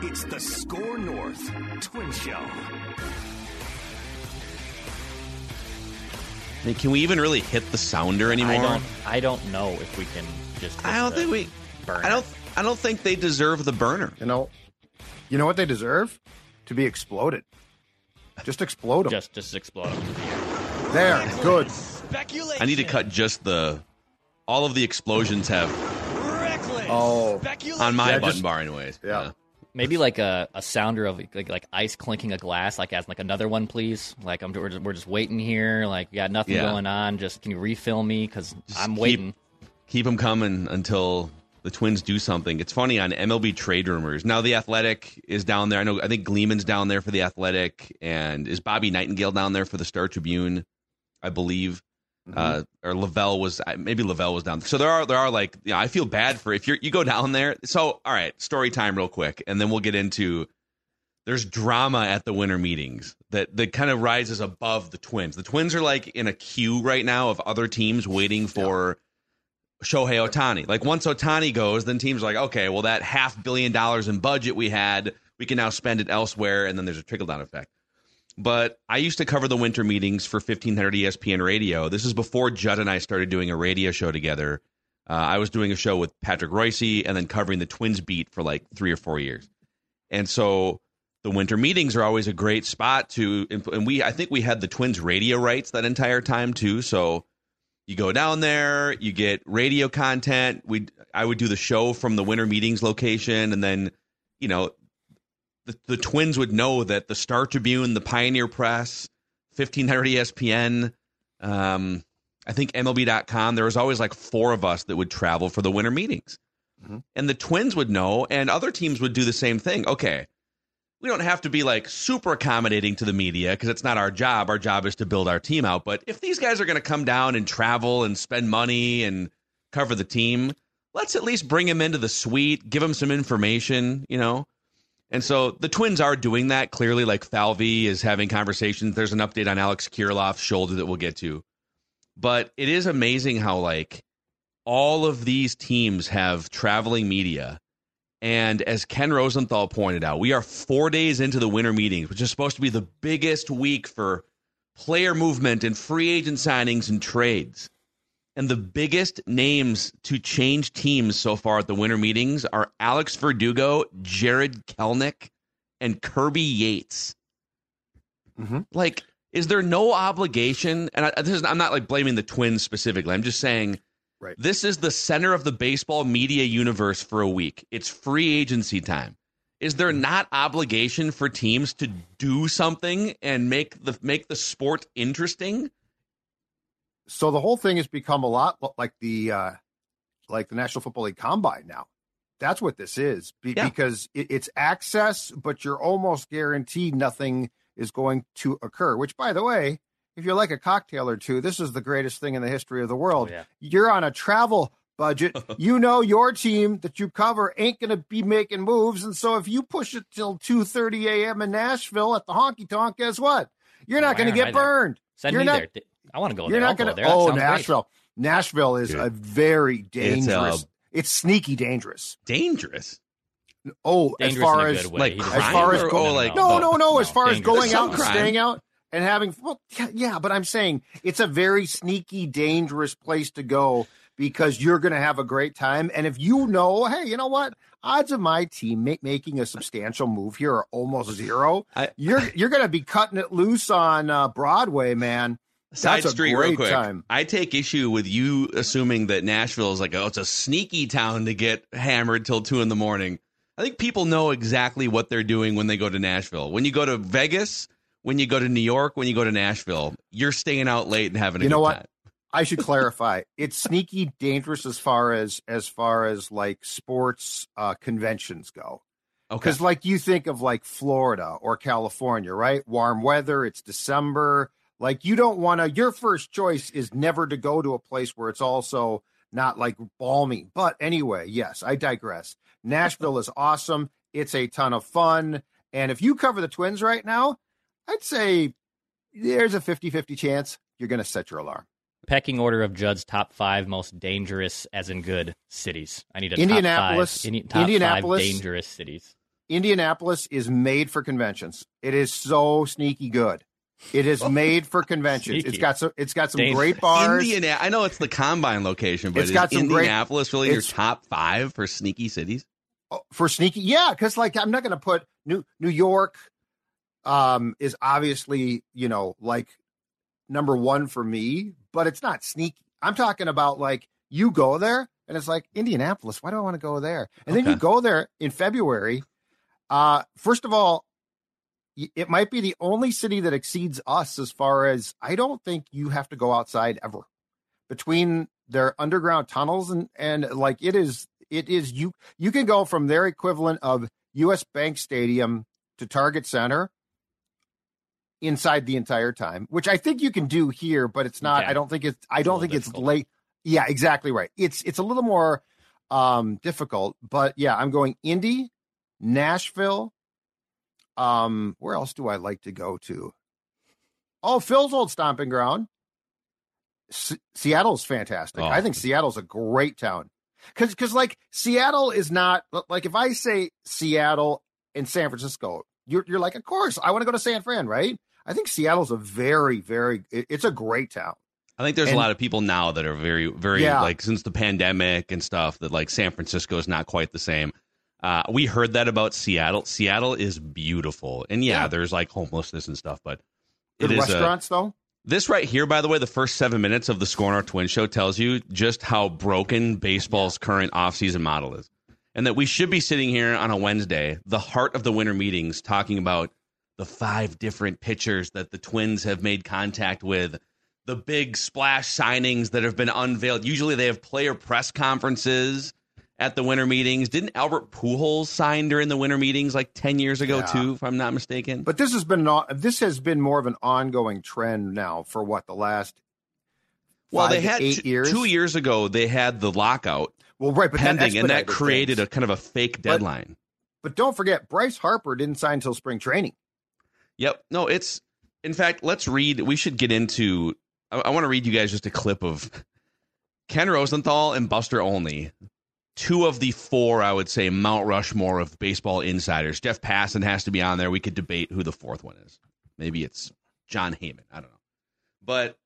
It's the SKOR North Twin Show. I mean, can we even really hit the sounder anymore? I don't. I don't know if we can just. I don't think we. Burner. I don't. I don't think they deserve the burner. You know, you know what they deserve? To be exploded. Just explode them. Just, just explode them. There, good. Speculation. I need to cut just the. All of the explosions have Reckless. Oh, on my Yeah, button just- bar, anyways. yeah. Maybe like a, a sounder of like like ice clinking a glass, like as like another one, please. Like I'm we're just, we're just waiting here. Like we got nothing Yeah. going on. Just can you refill me? Because I'm keep- waiting. keep them coming until the Twins do something. It's funny on MLB trade rumors. Now the Athletic is down there. I know. I think Gleeman's down there for the Athletic, and is Bobby Nightengale down there for the Star Tribune? I believe. Uh, or La Velle was maybe La Velle was down. So there are there are like you know, I feel bad for if you you go down there. So all right, story time real quick, and then we'll get into there's drama at the winter meetings that that kind of rises above the Twins. The Twins are like in a queue right now of other teams waiting for Shohei Ohtani. Like once Ohtani goes, then teams are like, okay, well that half billion dollars in budget we had, we can now spend it elsewhere, and then there's a trickle down effect. But I used to cover the winter meetings for 1500 ESPN radio. This is before Judd and I started doing a radio show together. Uh, I was doing a show with Patrick Reusse and then covering the Twins beat for like three or four years. And so the winter meetings are always a great spot to, and we, I think we had the Twins radio rights that entire time too. So you go down there, you get radio content. We, I would do the show from the winter meetings location, and then, you know, the, the Twins would know that the Star Tribune, the Pioneer Press, 1500 ESPN, um, I think MLB.com, there was always like four of us that would travel for the winter meetings. And the Twins would know, and other teams would do the same thing. Okay, we don't have to be like super accommodating to the media because it's not our job. Our job is to build our team out. But if these guys are going to come down and travel and spend money and cover the team, let's at least bring them into the suite, give them some information, you know? And so the Twins are doing that clearly. Like Falvey is having conversations. There's an update on Alex Kirilloff's shoulder that we'll get to. But it is amazing how like all of these teams have traveling media. And as Ken Rosenthal pointed out, we are four days into the winter meetings, which is supposed to be the biggest week for player movement and free agent signings and trades. And the biggest names to change teams so far at the winter meetings are Alex Verdugo, Jarred Kelenic, and Kirby Yates. Mhm. Like, is there no obligation? And I, this is, I'm not like blaming the Twins specifically. I'm just saying Right. this is the center of the baseball media universe for a week. It's free agency time. Is there not obligation for teams to do something and make the make the sport interesting? So the whole thing has become a lot like the uh like the National Football League Combine now. That's what this is be- Yeah. because it, it's access, but you're almost guaranteed nothing is going to occur. Which, by the way, if you like a cocktail or two, this is the greatest thing in the history of the world. Oh, yeah. You're on a travel budget. you know your team that you cover ain't going to be making moves, and so if you push it till two thirty a.m. in Nashville at the honky tonk, guess what? You're not Why going to get burned. Send You're me not- there. I want to go You're there. Not going to. there. That Oh, sounds great. Nashville. Nashville is Dude. a very dangerous. a- It's, sneaky dangerous. dangerous. Oh, Dangerous as far as way. like as far as go- oh, like- no, no, no. As far as going Some out and crime. staying out and having well, yeah, yeah, but I'm saying it's a very sneaky, dangerous place to go because you're going to have a great time. And if you know, hey, you know what? Odds of my team ma- making a substantial move here are almost zero. I- you're you're going to be cutting it loose on uh, Broadway, man. Side That's street, real quick. time. I take issue with you assuming that Nashville is like, oh, it's a sneaky town to get hammered till two in the morning. I think people know exactly what they're doing when they go to Nashville. When you go to Vegas, when you go to New York, when you go to Nashville, you're staying out late and having a You know what? time. I should clarify. It's sneaky dangerous as far as as far as like sports uh, conventions go. Okay. Because like you think of like Florida or California, right? Warm weather. It's December. Like you don't want to. Your first choice is never to go to a place where it's also not like balmy. But anyway, yes, I digress. Nashville is awesome. It's a ton of fun. And if you cover the Twins right now, I'd say there's a 50-50 chance you're going to set your alarm. Pecking order of Judd's top five most dangerous, as in good, cities. I need a Indianapolis- top five, Indi- top Indianapolis- five dangerous cities. Indianapolis is made for conventions. It is so sneaky good. It is made for conventions. It's got some. It's got some Dangerous. great bars. Indiana. I know it's the combine location, but it's got some great- Indianapolis really your top five for sneaky cities? Oh, for sneaky yeah because like i'm not going to put new new york um is obviously you know like number one for me but it's not sneaky i'm talking about like you go there and it's like indianapolis why do i want to go there and then you go there in february uh first of all it might be the only city that exceeds us as far as i don't think you have to go outside ever between their underground tunnels and and like it is it is you you can go from their equivalent of US Bank Stadium to Target Center inside the entire time, which I think you can do here, but it's not Okay. I don't think it's I It's don't think it's late. Yeah, exactly right. It's it's a little more um difficult, but yeah, I'm going Indy, Nashville. Um, where else do I like to go to? Oh, Phil's old stomping ground. S- Seattle's fantastic. Oh. I think Seattle's a great town. Cause, cause like Seattle is not like if I say Seattle and San Francisco, you're you're like, of course, I want to go to San Fran, right? I think Seattle's a very, very it- it's a great town. I think there's And- a lot of people now that are very, very Yeah. like since the pandemic and stuff that like San Francisco is not quite the same. Uh, we heard that about Seattle. Seattle is beautiful, and yeah, Yeah. there's like homelessness and stuff, but Good it is a, restaurants though. This right here, by the way, the first seven minutes of the SKOR North Twin Show tells you just how broken baseball's current offseason model is. And that we should be sitting here on a Wednesday, the heart of the winter meetings, talking about the five different pitchers that the Twins have made contact with, the big splash signings that have been unveiled. Usually they have player press conferences at the winter meetings. Didn't Albert Pujols sign during the winter meetings like 10 years ago, Yeah. too, if I'm not mistaken? But this has been this has been more of an ongoing trend now for what the last well, they had eight t- years. two years ago, they had the lockout. Well, right, but pending, and that created things. a kind of a fake But- deadline. But don't forget, Bryce Harper didn't sign until spring training. yep. No, it's in fact. Let's read. We should get into. I, I want to read you guys just a clip of Ken Rosenthal and Buster Olney, two of the four, I would say, Mount Rushmore of baseball insiders. Jeff Passan has to be on there. We could debate who the fourth one is. Maybe it's Jon Heyman. I don't know, but.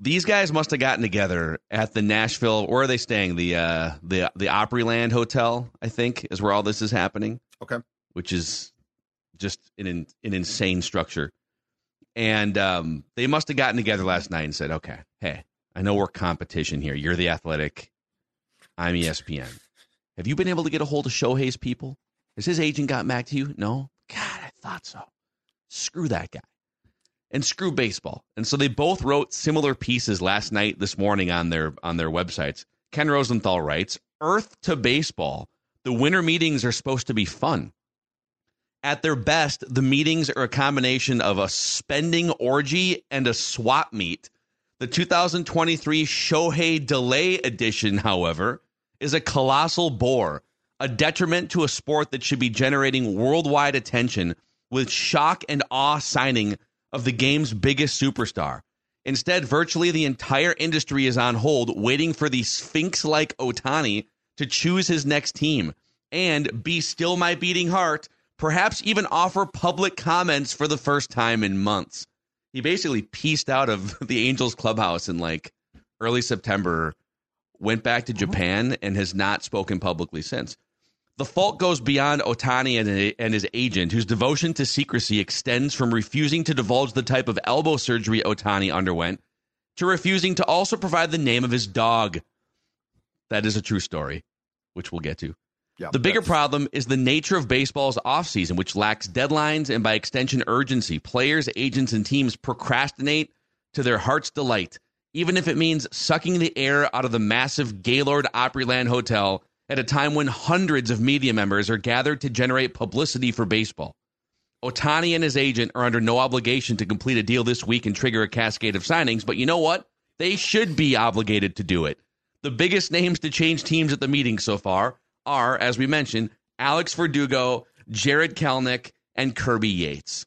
These guys must have gotten together at the Nashville. Where are they staying? The uh, the the Opryland Hotel, I think, is where all this is happening. Okay. which is just an an, an insane structure. And um, they must have gotten together last night and said, "Okay, hey, I know we're competition here. You're the Athletic, I'm ESPN. Have you been able to get a hold of Shohei's people? Has his agent gotten back to you? No. God, I thought so. Screw that guy." And screw baseball. And so they both wrote similar pieces last night, this morning on their on their websites. Ken Rosenthal writes, "Earth to baseball. The winter meetings are supposed to be fun. At their best, the meetings are a combination of a spending orgy and a swap meet. The 2023 Shohei Delay Edition, however, is a colossal bore, a detriment to a sport that should be generating worldwide attention with shock and awe signing of the game's biggest superstar. Instead, virtually the entire industry is on hold, waiting for the Sphinx like Ohtani to choose his next team and be still my beating heart, perhaps even offer public comments for the first time in months. He basically pieced out of the Angels clubhouse in like early September, went back to uh-huh. Japan, and has not spoken publicly since. The fault goes beyond Ohtani and, and his agent, whose devotion to secrecy extends from refusing to divulge the type of elbow surgery Ohtani underwent to refusing to also provide the name of his dog. That is a true story, which we'll get to. Yeah, The bigger problem is the nature of baseball's offseason, which lacks deadlines and by extension urgency. Players, agents, and teams procrastinate to their heart's delight, even if it means sucking the air out of the massive Gaylord Opryland Hotel at a time when hundreds of media members are gathered to generate publicity for baseball. Ohtani and his agent are under no obligation to complete a deal this week and trigger a cascade of signings, but you know what? They should be obligated to do it. The biggest names to change teams at the meeting so far are, as we mentioned, Alex Verdugo, Jarred Kelenic, and Kirby Yates.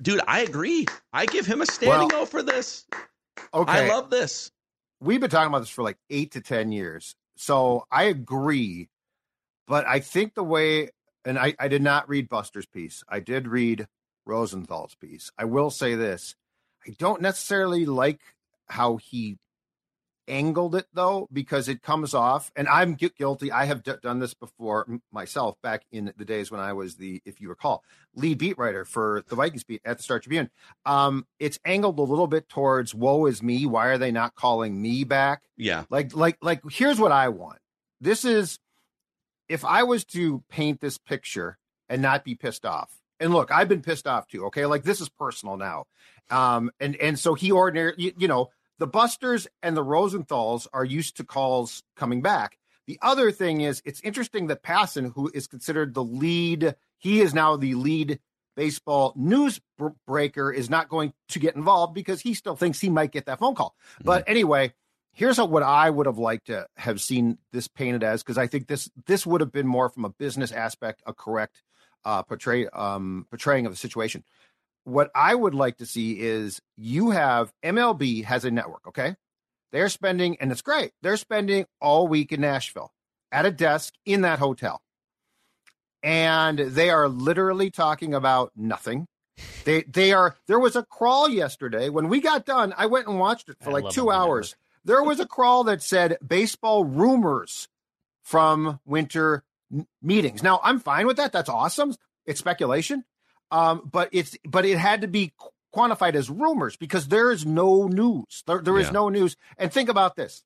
Dude, I agree. I give him a standing Well, O for this. Okay, I love this. we've been talking about this for like eight to ten years. So I agree, but I think the way and I, I did not read Buster's piece. I did read Rosenthal's piece. I will say this: I don't necessarily like how he angled it though because it comes off. And i'm guilty. I have d- done this before myself back in the days when i was the if you recall lead beat writer for the vikings beat at the star tribune. Um it's angled a little bit towards woe is me. Why are they not calling me back? Yeah. Like like like here's what i want. This is if i was to paint this picture and not be pissed off and look i've been pissed off too okay? Like this is personal now. Um and and so he ordinary you, you know the Busters and the Rosenthals are used to calls coming back. The other thing is, it's interesting that Passan, who is considered the lead, he is now the lead baseball news breaker, is not going to get involved because he still thinks he might get that phone call. Mm-hmm. But anyway, here's what I would have liked to have seen this painted as, because I think this this would have been more from a business aspect, a correct uh, portray um, portraying of the situation what I would like to see is you have MLB has a network, okay? They're spending, and it's great, they're spending all week in Nashville at a desk in that hotel. And they are literally talking about nothing. They they are there was a crawl yesterday when we got done. I went and watched it for I like two hours. There was a crawl that said baseball rumors from winter meetings. Now I'm fine with that. That's awesome. It's speculation. Um, but it's but it had to be quantified as rumors because there is no news. There, there is yeah. no news. And think about this: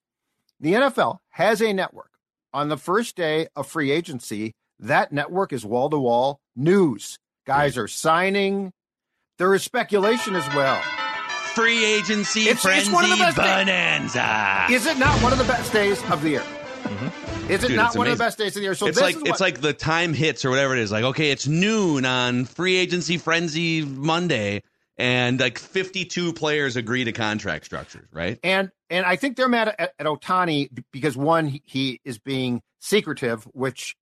the NFL has a network. On the first day of free agency, that network is wall to wall news. Guys are signing. There is speculation as well. Free agency it's, frenzy it's one of the best bonanza. Days. Is it not one of the best days of the year? Mm-hmm. Is it Dude, not one amazing. of the best days of the year? So it's like it's like the time hits or whatever it is. Like okay, it's noon on free agency frenzy Monday, and like fifty-two players agree to contract structures, right? And and I think they're mad at, at Ohtani because one he, he is being secretive, which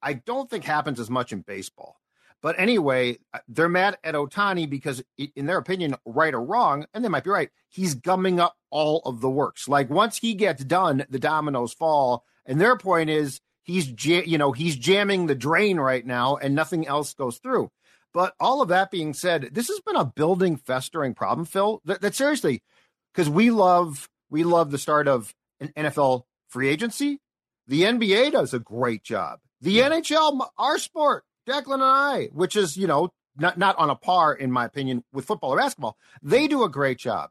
I don't think happens as much in baseball. But anyway, uh, they're mad at Ohtani because, in their opinion, right or wrong, and they might be right, he's gumming up all of the works. Like once he gets done, the dominoes fall. And their point is he's, you know, he's jamming the drain right now, and nothing else goes through. But all of that being said, this has been a building, festering problem, Phil. That, that seriously, because we love we love the start of an NFL free agency. The NBA does a great job. The yeah. NHL, our sport, Declan and I, which is, you know, not, not on a par, in my opinion, with football or basketball, they do a great job.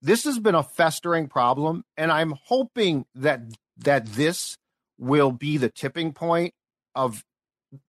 This has been a festering problem, and I'm hoping that that this will be the tipping point of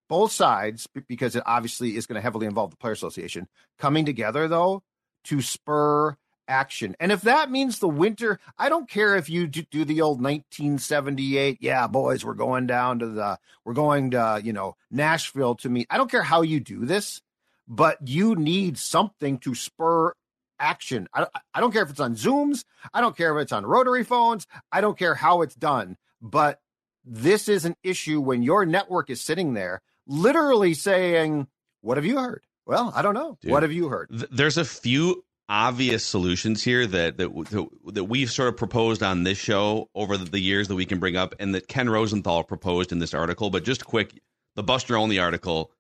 both sides because it obviously is going to heavily involve the player association coming together though to spur action. And if that means the winter, I don't care if you do the old 1978, yeah, boys, we're going down to the, we're going to, you know, Nashville to meet. I don't care how you do this, but you need something to spur action. I, I don't care if it's on Zooms. I don't care if it's on rotary phones. I don't care how it's done, but this is an issue when your network is sitting there literally saying, what have you heard? Well, I don't know. Dude, what have you heard? Th- there's a few obvious solutions here that that that we've sort of proposed on this show over the years that we can bring up, and that Ken Rosenthal proposed in this article. But just quick, the Buster Olney article,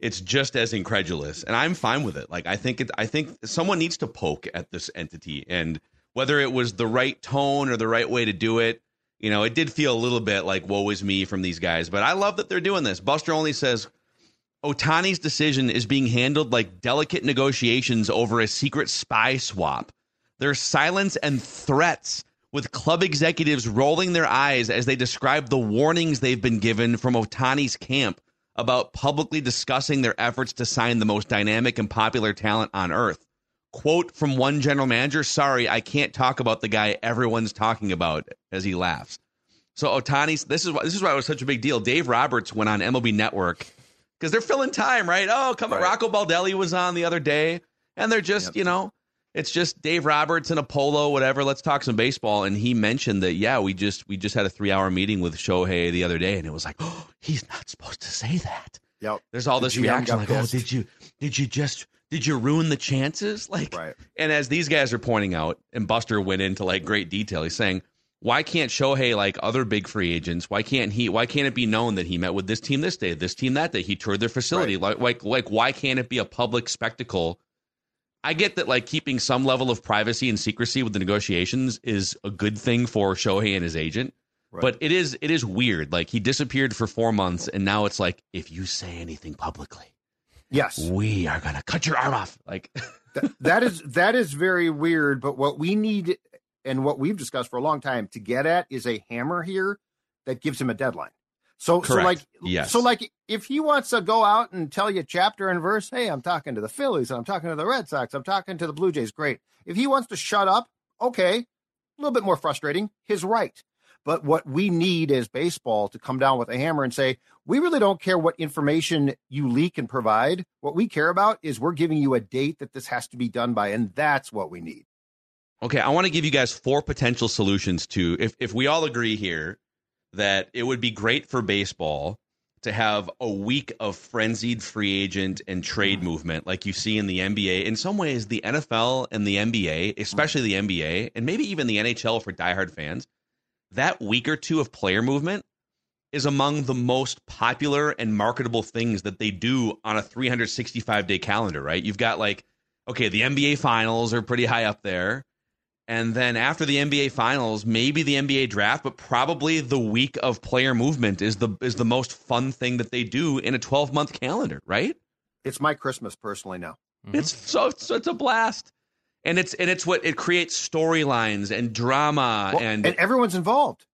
it's just as incredulous, and I'm fine with it. Like I think it, I think someone needs to poke at this entity, and whether it was the right tone or the right way to do it. You know, it did feel a little bit like woe is me from these guys, but I love that they're doing this. Buster Olney says, Ohtani's decision is being handled like delicate negotiations over a secret spy swap. There's silence and threats, with club executives rolling their eyes as they describe the warnings they've been given from Ohtani's camp about publicly discussing their efforts to sign the most dynamic and popular talent on earth. Quote from one general manager Sorry, I can't talk about the guy everyone's talking about as he laughs. So Ohtani's this is why this is why it was such a big deal. Dave Roberts went on MLB Network because they're filling time, right? Oh, come on. Right. Rocco Baldelli was on the other day, and they're just, yep. you know, it's just Dave Roberts and a polo, whatever. Let's talk some baseball. And he mentioned that, yeah, we just we just had a three hour meeting with Shohei the other day, and it was like, oh, he's not supposed to say that. Yep. There's all the this reaction like, oh, pissed. oh, did you did you just did you ruin the chances? Like, right. and as these guys are pointing out, and Buster went into like great detail, he's saying why can't Shohei like other big free agents? Why can't he? Why can't it be known that he met with this team this day, this team that day? He toured their facility. Right. Like, like, like, why can't it be a public spectacle? I get that like keeping some level of privacy and secrecy with the negotiations is a good thing for Shohei and his agent. Right. But it is it is weird. Like he disappeared for four months, and now it's like if you say anything publicly, yes, we are gonna cut your arm off. Like that, that is that is very weird. But what we need and what we've discussed for a long time to get at is a hammer here that gives him a deadline. So, Correct. so like, yes. so like, if he wants to go out and tell you chapter and verse, hey, I'm talking to the Phillies, and I'm talking to the Red Sox, I'm talking to the Blue Jays, great. If he wants to shut up, okay, a little bit more frustrating, his right. But what we need is baseball to come down with a hammer and say, we really don't care what information you leak and provide. What we care about is we're giving you a date that this has to be done by, and that's what we need. Okay, I want to give you guys four potential solutions to if if we all agree here that it would be great for baseball to have a week of frenzied free agent and trade mm-hmm. movement like you see in the NBA. In some ways, the NFL and the NBA, especially the NBA, and maybe even the NHL for diehard fans, that week or two of player movement is among the most popular and marketable things that they do on a 365 day calendar, right? You've got like, okay, the NBA finals are pretty high up there. And then after the NBA finals, maybe the NBA draft, but probably the week of player movement is the is the most fun thing that they do in a 12 month calendar, right? It's my Christmas personally now. Mm-hmm. It's so, so it's a blast. And it's and it's what it creates storylines and drama well, and and everyone's involved.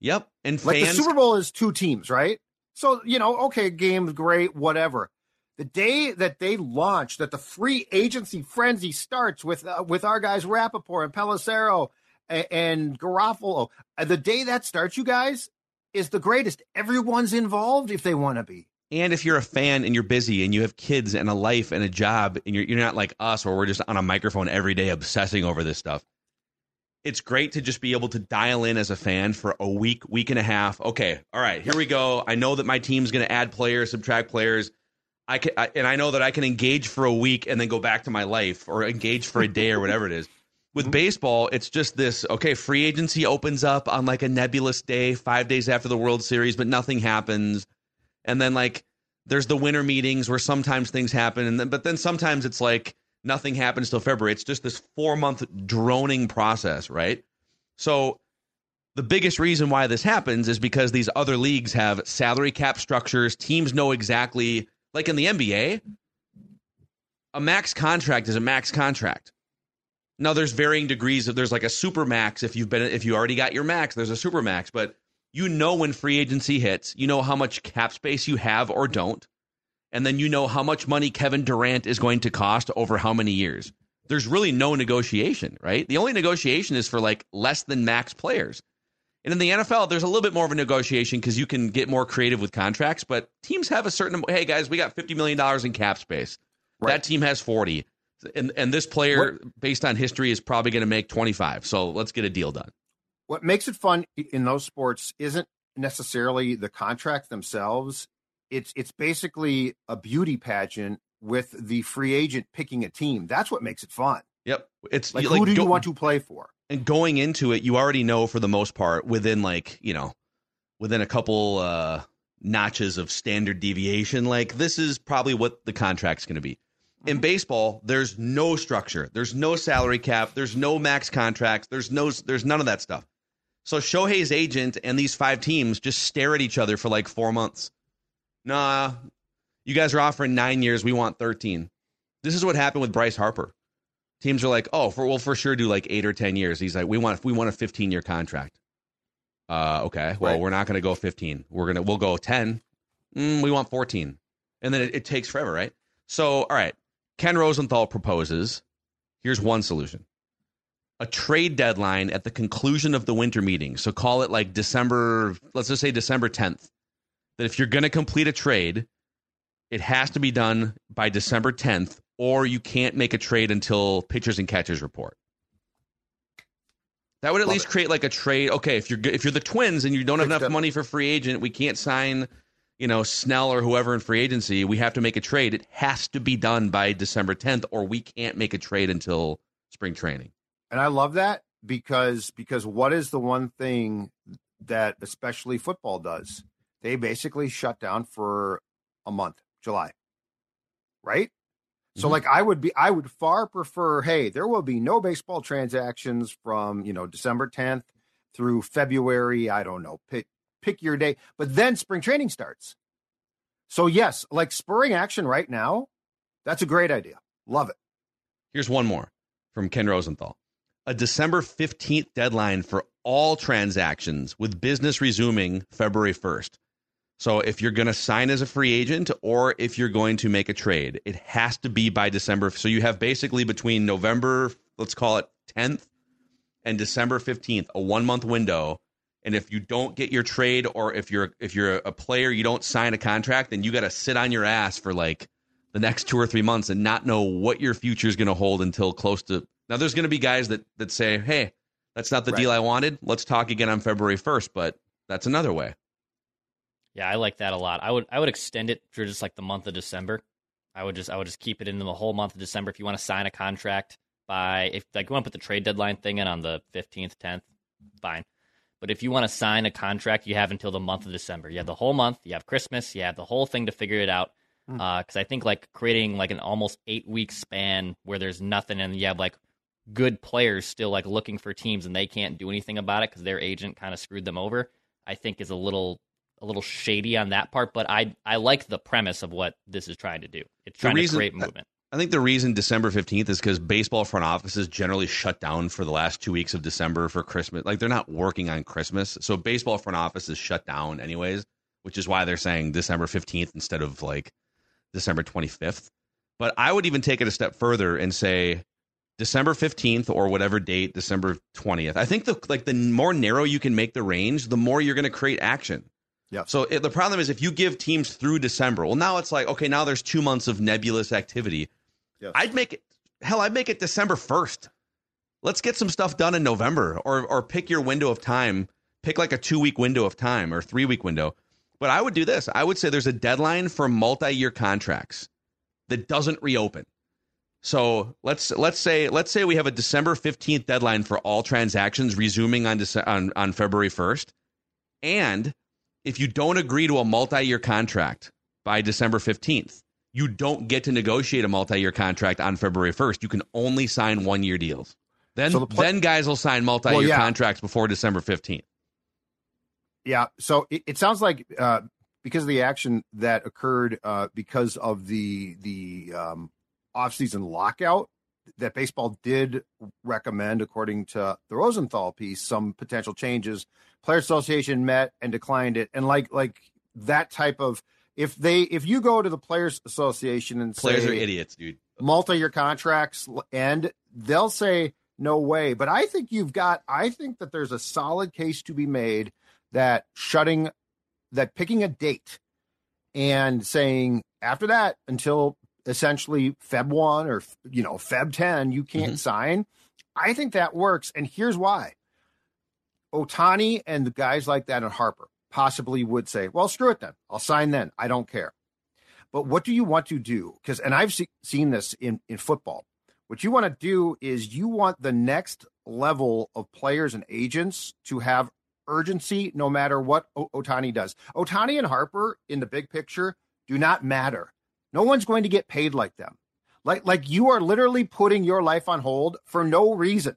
Yep. And like the Super Bowl is two teams, right? So, you know, okay, game's great, whatever the day that they launch, that the free agency frenzy starts with uh, with our guys Rapoport and Pelissero and, and Garafolo, uh, the day that starts, you guys, is the greatest. Everyone's involved if they want to be. And if you're a fan and you're busy and you have kids and a life and a job and you're you're not like us where we're just on a microphone every day obsessing over this stuff. It's great to just be able to dial in as a fan for a week, week and a half. Okay, all right, here we go. I know that my team's going to add players, subtract players I can, I, and I know that I can engage for a week and then go back to my life or engage for a day or whatever it is. With mm-hmm. baseball, it's just this okay, free agency opens up on like a nebulous day, five days after the World Series, but nothing happens. And then like there's the winter meetings where sometimes things happen, and then but then sometimes it's like nothing happens till February. It's just this four month droning process, right? So the biggest reason why this happens is because these other leagues have salary cap structures. Teams know exactly like in the NBA, a max contract is a max contract. Now there's varying degrees of there's like a super max if you've been if you already got your max, there's a super max, but you know when free agency hits, you know how much cap space you have or don't. And then you know how much money Kevin Durant is going to cost over how many years. There's really no negotiation, right? The only negotiation is for like less than max players. And in the NFL, there's a little bit more of a negotiation because you can get more creative with contracts, but teams have a certain hey guys, we got fifty million dollars in cap space. Right. That team has forty. And and this player, what, based on history, is probably going to make twenty five. So let's get a deal done. What makes it fun in those sports isn't necessarily the contracts themselves. It's it's basically a beauty pageant with the free agent picking a team. That's what makes it fun. Yep. It's like, like who do go, you want to play for? And going into it, you already know for the most part within like you know within a couple uh, notches of standard deviation, like this is probably what the contract's going to be. In mm-hmm. baseball, there's no structure. There's no salary cap. There's no max contracts. There's no. There's none of that stuff. So Shohei's agent and these five teams just stare at each other for like four months. Nah, you guys are offering nine years. We want thirteen. This is what happened with Bryce Harper teams are like, oh, for, we'll for sure do like eight or ten years. He's like, we want we want a fifteen year contract. Uh, okay, well, right. we're not going to go fifteen. We're gonna we'll go ten. Mm, we want fourteen, and then it, it takes forever, right? So, all right, Ken Rosenthal proposes. Here's one solution: a trade deadline at the conclusion of the winter meeting. So call it like December. Let's just say December tenth. That if you're going to complete a trade, it has to be done by December tenth or you can't make a trade until pitchers and catchers report. That would at Love least it. create like a trade. Okay, if you're if you're the Twins and you don't have enough money for free agent, we can't sign, you know, Snell or whoever in free agency. We have to make a trade. It has to be done by December 10th, or we can't make a trade until spring training. And I love that because because what is the one thing that especially football does? They basically shut down for a month, July. Right? So Mhm. like I would be I would far prefer, hey, there will be no baseball transactions from, you know, December 10th through February, I don't know, pick pick your day, but then spring training starts. So yes, like spurring action right now, that's a great idea. Love it. Here's one more from Ken Rosenthal. A December 15th deadline for all transactions with business resuming February 1st. So if you're going to sign as a free agent or if you're going to make a trade, it has to be by December. So you have basically between November, let's call it 10th and December 15th, a 1 month window. And if you don't get your trade or if you're if you're a player, you don't sign a contract, then you got to sit on your ass for like the next two or three months and not know what your future is going to hold until close to now there's going to be guys that that say hey that's not the Right. deal i wanted let's talk again on february 1st but that's another way Yeah, I like that a lot. I would I would extend it for just like the month of December. I would just I would just keep it in the whole month of December. If you want to sign a contract by if like you want to put the trade deadline thing in on the fifteenth, tenth, fine. But if you want to sign a contract, you have until the month of December. You have the whole month. You have Christmas. You have the whole thing to figure it out. Hmm. Because I think like creating like an almost eight week span where there's nothing and you have like good players still like looking for teams and they can't do anything about it because their agent kind of screwed them over. I think is a little a little shady on that part, but I I like the premise of what this is trying to do. It's trying reason- to create movement. i think the reason december 15th is because baseball front offices generally shut down for the last two weeks of december for christmas like they're not working on christmas so baseball front offices shut down anyways which is why they're saying december 15th instead of like december 25th but i would even take it a step further and say December 15th or whatever date, December 20th. I think the like the more narrow you can make the range, the more you're going to create action. Yeah. So it, the problem is if you give teams through December, well now it's like okay, now there's 2 months of nebulous activity. Yes. I'd make it hell, I'd make it December 1st. Let's get some stuff done in November or or pick your window of time. Pick like a 2-week window of time or 3-week window. But I would do this. I would say there's a deadline for multi-year contracts that doesn't reopen. So let's let's say let's say we have a December fifteenth deadline for all transactions resuming on, Dece- on on February first, and if you don't agree to a multi-year contract by December fifteenth, you don't get to negotiate a multi-year contract on February first. You can only sign one-year deals. Then So the then guys will sign multi-year Well, yeah. contracts before December fifteenth. Yeah. So it, it sounds like uh, because of the action that occurred uh, because of the the um, offseason lockout, that baseball did recommend, according to the Rosenthal piece, some potential changes. Player Association met and declined it, and like like that type of if they if you go to the Players Association and Players say, are idiots, dude. multi-year contracts end they'll say no way. But i think you've got i think that there's a solid case to be made that shutting that picking a date and saying after that until essentially feb 1 or you know feb 10 you can't mm-hmm. sign i think that works. And here's why ohtani and the guys like that and harper possibly would say well screw it then i'll sign then i don't care but what do you want to do? Because, and I've se- seen this in, in football. What you want to do is you want the next level of players and agents to have urgency no matter what o- Ohtani does. Ohtani and Harper in the big picture do not matter. No one's going to get paid like them. Like, like you are literally putting your life on hold for no reason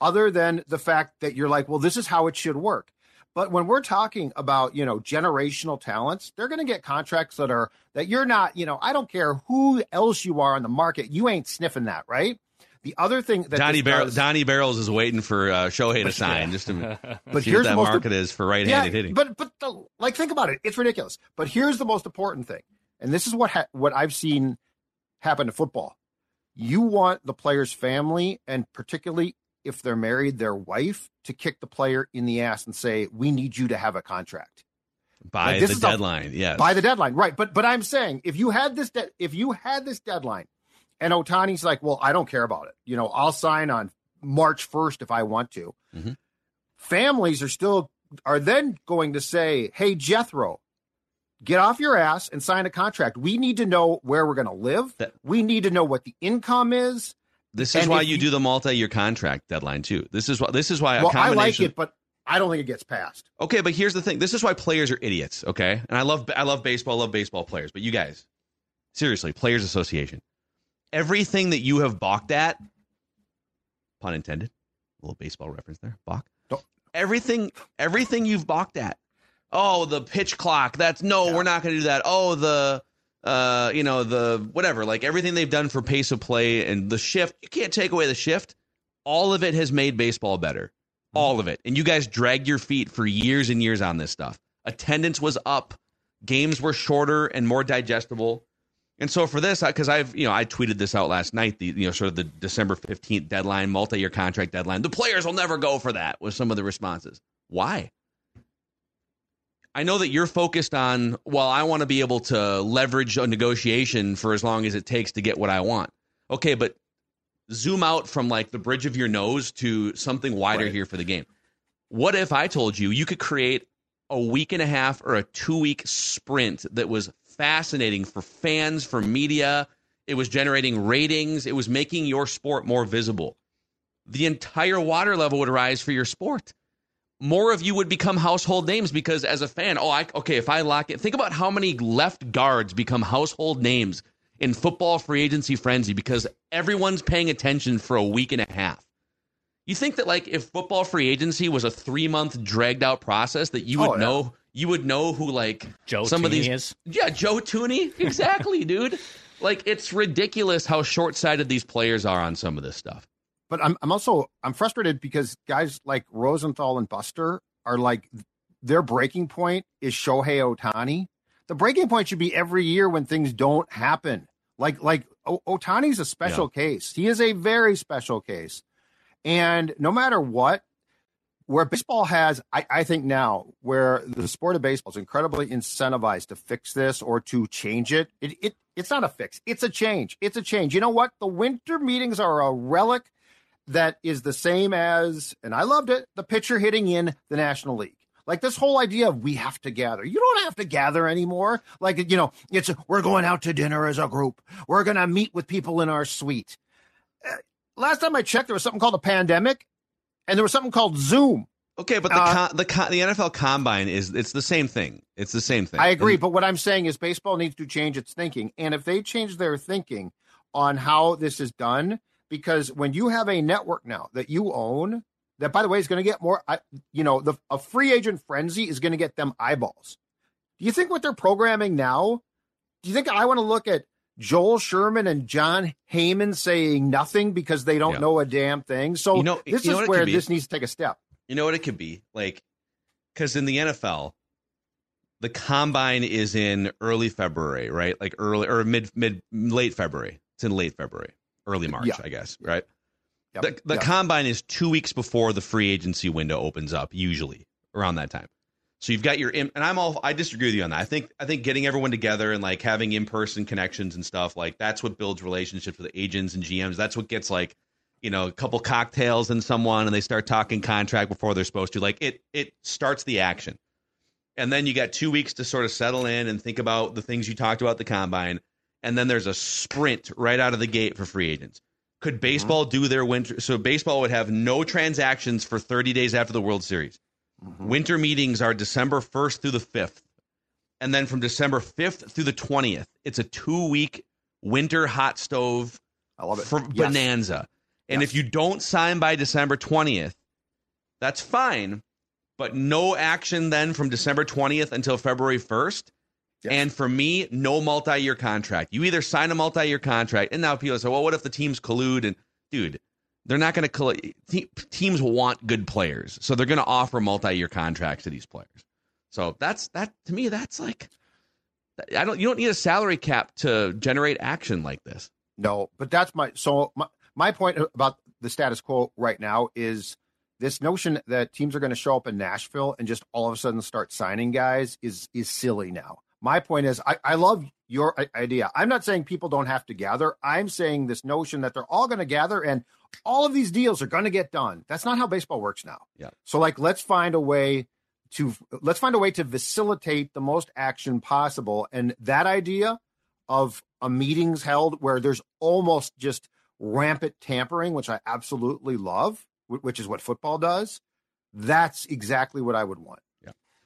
other than the fact that you're like, well, this is how it should work. But when we're talking about, you know, generational talents, they're going to get contracts that are that you're not, you know, I don't care who else you are on the market, you ain't sniffing that, right? The other thing that Donnie, this Bar- does- Donnie Barrels is waiting for uh, Shohei to sign just to but see here's what that the most market is for right-handed hitting. But but the, like think about it, it's ridiculous. But here's the most important thing, and this is what ha- what I've seen happen to football. You want the player's family, and particularly if they're married, their wife, to kick the player in the ass and say, "We need you to have a contract." by Like, the a- deadline. yes. by the deadline, right? But but I'm saying if you had this de- if you had this deadline, and Ohtani's like, well, I don't care about it. You know, I'll sign on March 1st if I want to. Mhm. Families are still are then going to say, hey Jethro, get off your ass and sign a contract. We need to know where we're going to live. That- we need to know what the income is. This is And why you you- do the multi-year contract deadline too. This is why. This is why a well, I like it, but I don't think it gets passed. Okay, but here's the thing. This is why players are idiots. Okay, and I love I love baseball. I love baseball players. But you guys, seriously, Players Association. Everything that you have balked at, pun intended, a little baseball reference there. Balk. Everything, everything you've balked at. Oh, the pitch clock. That's no, Yeah. we're not going to do that. Oh, the, uh, you know, the whatever. Like everything they've done for pace of play and the shift. You can't take away the shift. All of it has made baseball better. All of it. And you guys dragged your feet for years and years on this stuff. Attendance was up. Games were shorter and more digestible. And so for this, because I've you know I tweeted this out last night, the you know sort of the December fifteenth deadline, multi-year contract deadline. The players will never go for that. Was some of the responses. Why? I know that you're focused on. Well, I want to be able to leverage a negotiation for as long as it takes to get what I want. Okay, but zoom out from like the bridge of your nose to something wider Right. here for the game. What if I told you you could create a week and a half or a two week sprint that was fascinating for fans, for media? It was generating ratings, it was making your sport more visible. The entire water level would rise for your sport. More of you would become household names because as a fan, oh, I, okay, if I lock it, think about how many left guards become household names in football free agency frenzy because everyone's paying attention for a week and a half. You think that like if football free agency was a three month dragged out process that you would Oh, yeah. know you would know who like Joe some of these is. yeah Joe Tooney exactly dude like it's ridiculous how short sighted these players are on some of this stuff. But I'm I'm also I'm frustrated because guys like Rosenthal and Buster are like their breaking point is Shohei Ohtani. The breaking point should be every year when things don't happen. Like like o- Ohtani's a special case. He is a very special case. And no matter what, where baseball has, I, I think now, where the sport of baseball is incredibly incentivized to fix this or to change it, it, it it's not a fix. It's a change. It's a change. You know what? The winter meetings are a relic that is the same as, and I loved it, the pitcher hitting in the National League. Like this whole idea of we have to gather. You don't have to gather anymore. Like, you know, it's we're going out to dinner as a group. We're going to meet with people in our suite. Uh, last time I checked, there was something called a pandemic and there was something called Zoom. Okay, but the Uh, con- the con- the NFL Combine is it's the same thing. It's the same thing. I agree, And- but what I'm saying is baseball needs to change its thinking. And if they change their thinking on how this is done, because when you have a network now that you own, that by the way is going to get more, you know, the a free agent frenzy is going to get them eyeballs. Do you think what they're programming now? Do you think I want to look at Joel Sherman and Jon Heyman saying nothing because they don't Yeah. know a damn thing? So You know- this you know is where this needs to take a step. You know what it could be? Like, because in the NFL, the combine is in early February, right? Like early or mid, mid, late February. It's in late February, early March, Yeah. I guess, right? Yep. The, the Yep. combine is two weeks before the free agency window opens up, usually around that time. So you've got your, and I'm all, I disagree with you on that. I think, I think getting everyone together and like having in person connections and stuff, like that's what builds relationships with agents and GMs. That's what gets like, you know, a couple cocktails and someone and they start talking contract before they're supposed to. Like it, it starts the action. And then you got two weeks to sort of settle in and think about the things you talked about the combine. And then there's a sprint right out of the gate for free agents. Could mm-hmm. baseball do their winter? So baseball would have no transactions for 30 days after the World Series. Mm-hmm. Winter meetings are December 1st through the 5th. And then from December 5th through the 20th, it's a two week winter hot stove I love it. for Yes. bonanza. And Yes. if you don't sign by December 20th, that's fine, but no action then from December 20th until February 1st. Yes. And for me, no multi year contract. You either sign a multi year contract, and now people say, well, what if the teams collude? And dude, they're not going to collude. Te- teams want good players, so they're going to offer multi year contracts to these players. So that's that to me. That's like, I don't. You don't need a salary cap to generate action like this. No, but that's my so my, my point about the status quo right now is this notion that teams are going to show up in Nashville and just all of a sudden start signing guys is is silly now. My point is I, I love your idea. I'm not saying people don't have to gather. I'm saying this notion that they're all going to gather and all of these deals are going to get done. That's not how baseball works now. Yeah. So like let's find a way to let's find a way to facilitate the most action possible and that idea of a meetings held where there's almost just rampant tampering, which I absolutely love, which is what football does, that's exactly what I would want.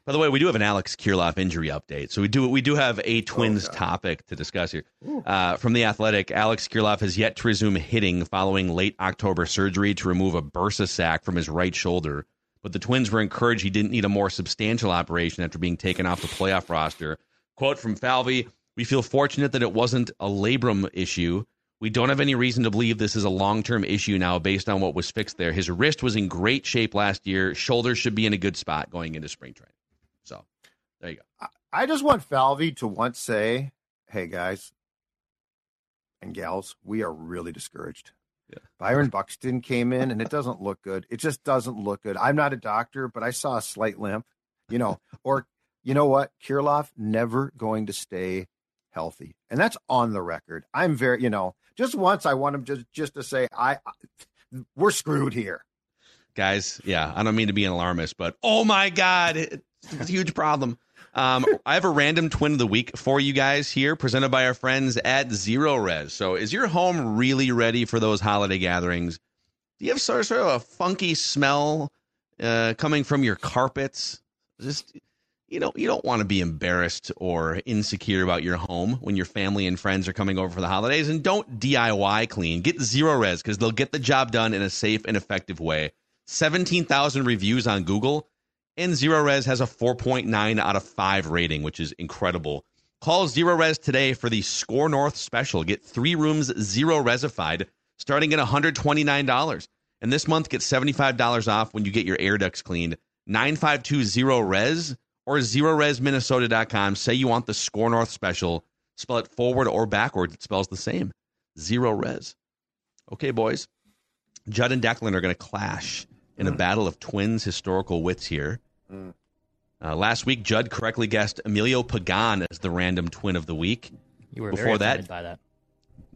By the way, we do have an Alex Kirilloff injury update, so we do we do have a Twins Okay. topic to discuss here. Uh, from the Athletic, Alex Kirilloff has yet to resume hitting following late October surgery to remove a bursa sac from his right shoulder. But the Twins were encouraged he didn't need a more substantial operation after being taken off the playoff roster. Quote from Falvey: "We feel fortunate that it wasn't a labrum issue." We don't have any reason to believe this is a long term issue now based on what was fixed there. His wrist was in great shape last year. Shoulder should be in a good spot going into spring training. So there you go. I just want Falvey to once say, "Hey guys and gals, we are really discouraged." Yeah. Byron Buxton came in, and it doesn't look good. It just doesn't look good. I'm not a doctor, but I saw a slight limp, you know. Or you know what, Kirilloff never going to stay healthy, and that's on the record. I'm very, you know, just once I want him just just to say, I, I we're screwed here. guys. Yeah, I don't mean to be an alarmist, but oh my god, it's a huge problem. Um, I have a random twin of the week for you guys here, presented by our friends at Zerorez. So, is your home really ready for those holiday gatherings? Do you have sort of, sort of a funky smell uh, coming from your carpets? Just you know, you don't want to be embarrassed or insecure about your home when your family and friends are coming over for the holidays. And don't DIY clean. Get Zerorez because they'll get the job done in a safe and effective way. 17,000 reviews on Google, and Zerorez has a 4.9 out of 5 rating, which is incredible. Call Zerorez today for the SKOR North special. Get three rooms zero resified starting at $129. And this month, get $75 off when you get your air ducts cleaned. 9520 Res or ZerorezMinnesota.com. Say you want the SKOR North special. Spell it forward or backward. It spells the same. Zerorez. Okay, boys. Judd and Declan are going to clash in a hmm. battle of twins historical wits here. Mm. Uh, last week, Judd correctly guessed Emilio Pagan as the random twin of the week. You were Before very that- offended by that.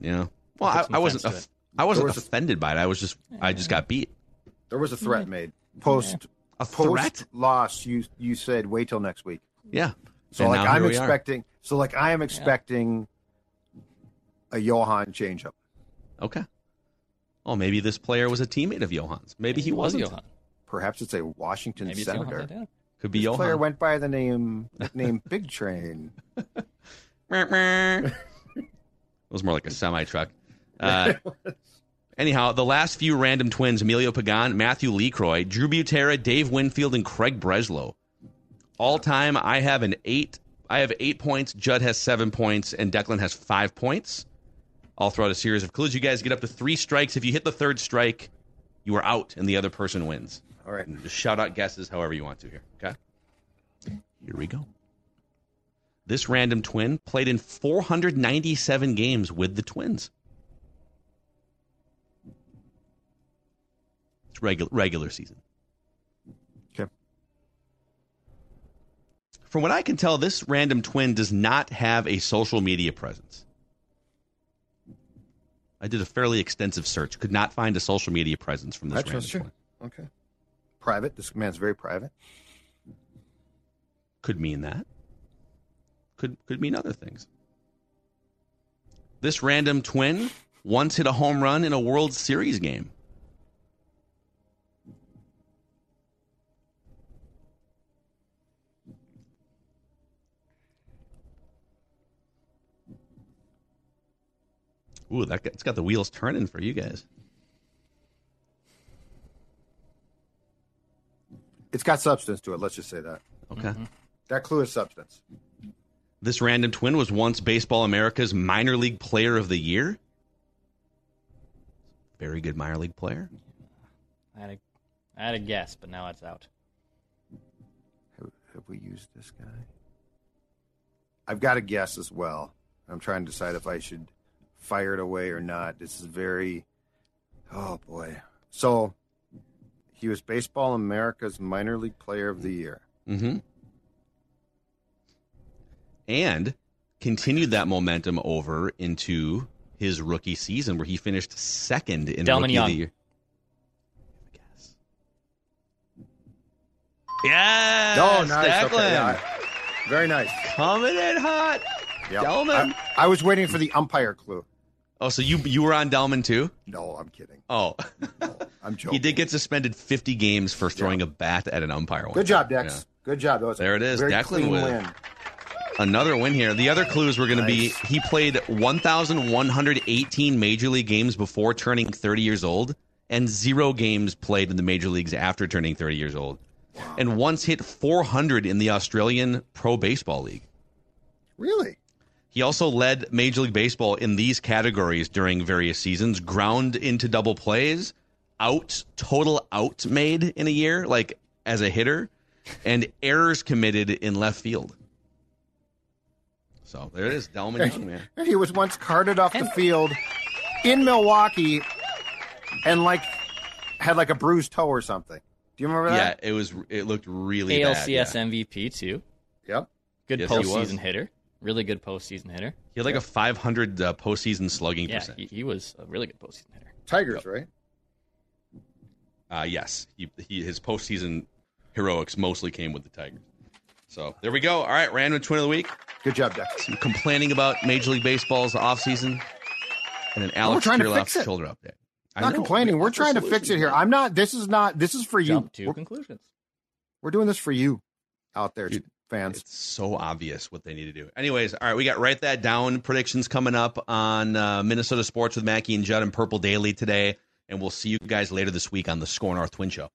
You know, well, I, I wasn't. offense I wasn't was a- offended by it. I was just. I just got beat. There was a threat made post A threat. post loss. You you said wait till next week. Yeah. So And like I'm here are. expecting. So like I am expecting a Johan changeup. Okay. Oh, maybe this player was a teammate of Johan's. Maybe he It was wasn't. Johan. Perhaps it's a Washington Maybe senator. Johan. Could be This Johan. player went by the name name Big Train. Meh, meh. it was more like a semi truck. Uh, anyhow, the last few random twins Emilio Pagan, Matthew LeCroy, Drew Butera, Dave Winfield, and Craig Breslow. All time, I have an eight. I have eight points. Judd has seven points, and Declan has five points. All throughout a series of clues, you guys get up to three strikes. If you hit the third strike, you are out, and the other person wins. All right. Just shout out guesses however you want to here. Okay. Here we go. This random twin played in 497 games with the Twins. It's regular regular season. Okay. From what I can tell, this random twin does not have a social media presence. I did a fairly extensive search. Could not find a social media presence from this That's random true. twin. Okay. Private. This man's very private. could mean that. Could could mean other things. This random twin once hit a home run in a World Series game. Ooh, that it's got the wheels turning for you guys. It's got substance to it. Let's just say that. Okay. Mm-hmm. That clue is substance. This random twin was once Baseball America's minor league player of the year. Very good minor league player. I had, a, I had a guess, but now it's out. Have, have we used this guy? I've got a guess as well. I'm trying to decide if I should fire it away or not. This is very, oh boy. So he was Baseball America's minor league player of the year. Mm-hmm. And continued that momentum over into his rookie season, where he finished second in Delmon rookie Young. of the year. Yes. Yes. oh, nice. Declan. Okay, yeah, very nice. Coming in hot. Yep. Delmon. I, I was waiting for the umpire clue. Oh, so you you were on Delmon too? No, I'm kidding. Oh, No, I'm joking. he did get suspended 50 games for throwing a bat at an umpire. one Good job. Dex. Good job. That There it is. Declan with- win. Another win here. The other clues were going to be he played 1,118 major league games before turning 30 years old, and zero games played in the major leagues after turning 30 years old, and once hit 400 in the Australian Pro Baseball League. Really? He also led Major League Baseball in these categories during various seasons ground into double plays, out, total out made in a year, like as a hitter, and errors committed in left field. So there it is, Delmon Young, man. He was once carted off the field in Milwaukee and like had like a bruised toe or something. Do you remember that? Yeah, it was. It looked really bad. ALCS yeah. MVP too. Yep. Good Yes, postseason hitter. Really good postseason hitter. He had like a 500 uh, postseason slugging Yeah, percent. he, he was a really good postseason hitter. Tigers, right? Uh, yes, he, he his postseason heroics mostly came with the Tigers. So there we go. All right, random twin of the week. Good job, Dex. Some complaining about Major League Baseball's offseason, and an Alex trying to Kirilloff fix it. shoulder update. I'm Not complaining. We're trying to fix it here. I'm not. This is not. This is for you. Jump to We're, conclusions. we're doing this for you, out there, Dude, fans. It's so obvious what they need to do. Anyways, all right, we got write that down. Predictions coming up on uh, Minnesota Sports with Mackey and Judd and Purple Daily today, and we'll see you guys later this week on the SKOR North Twin Show.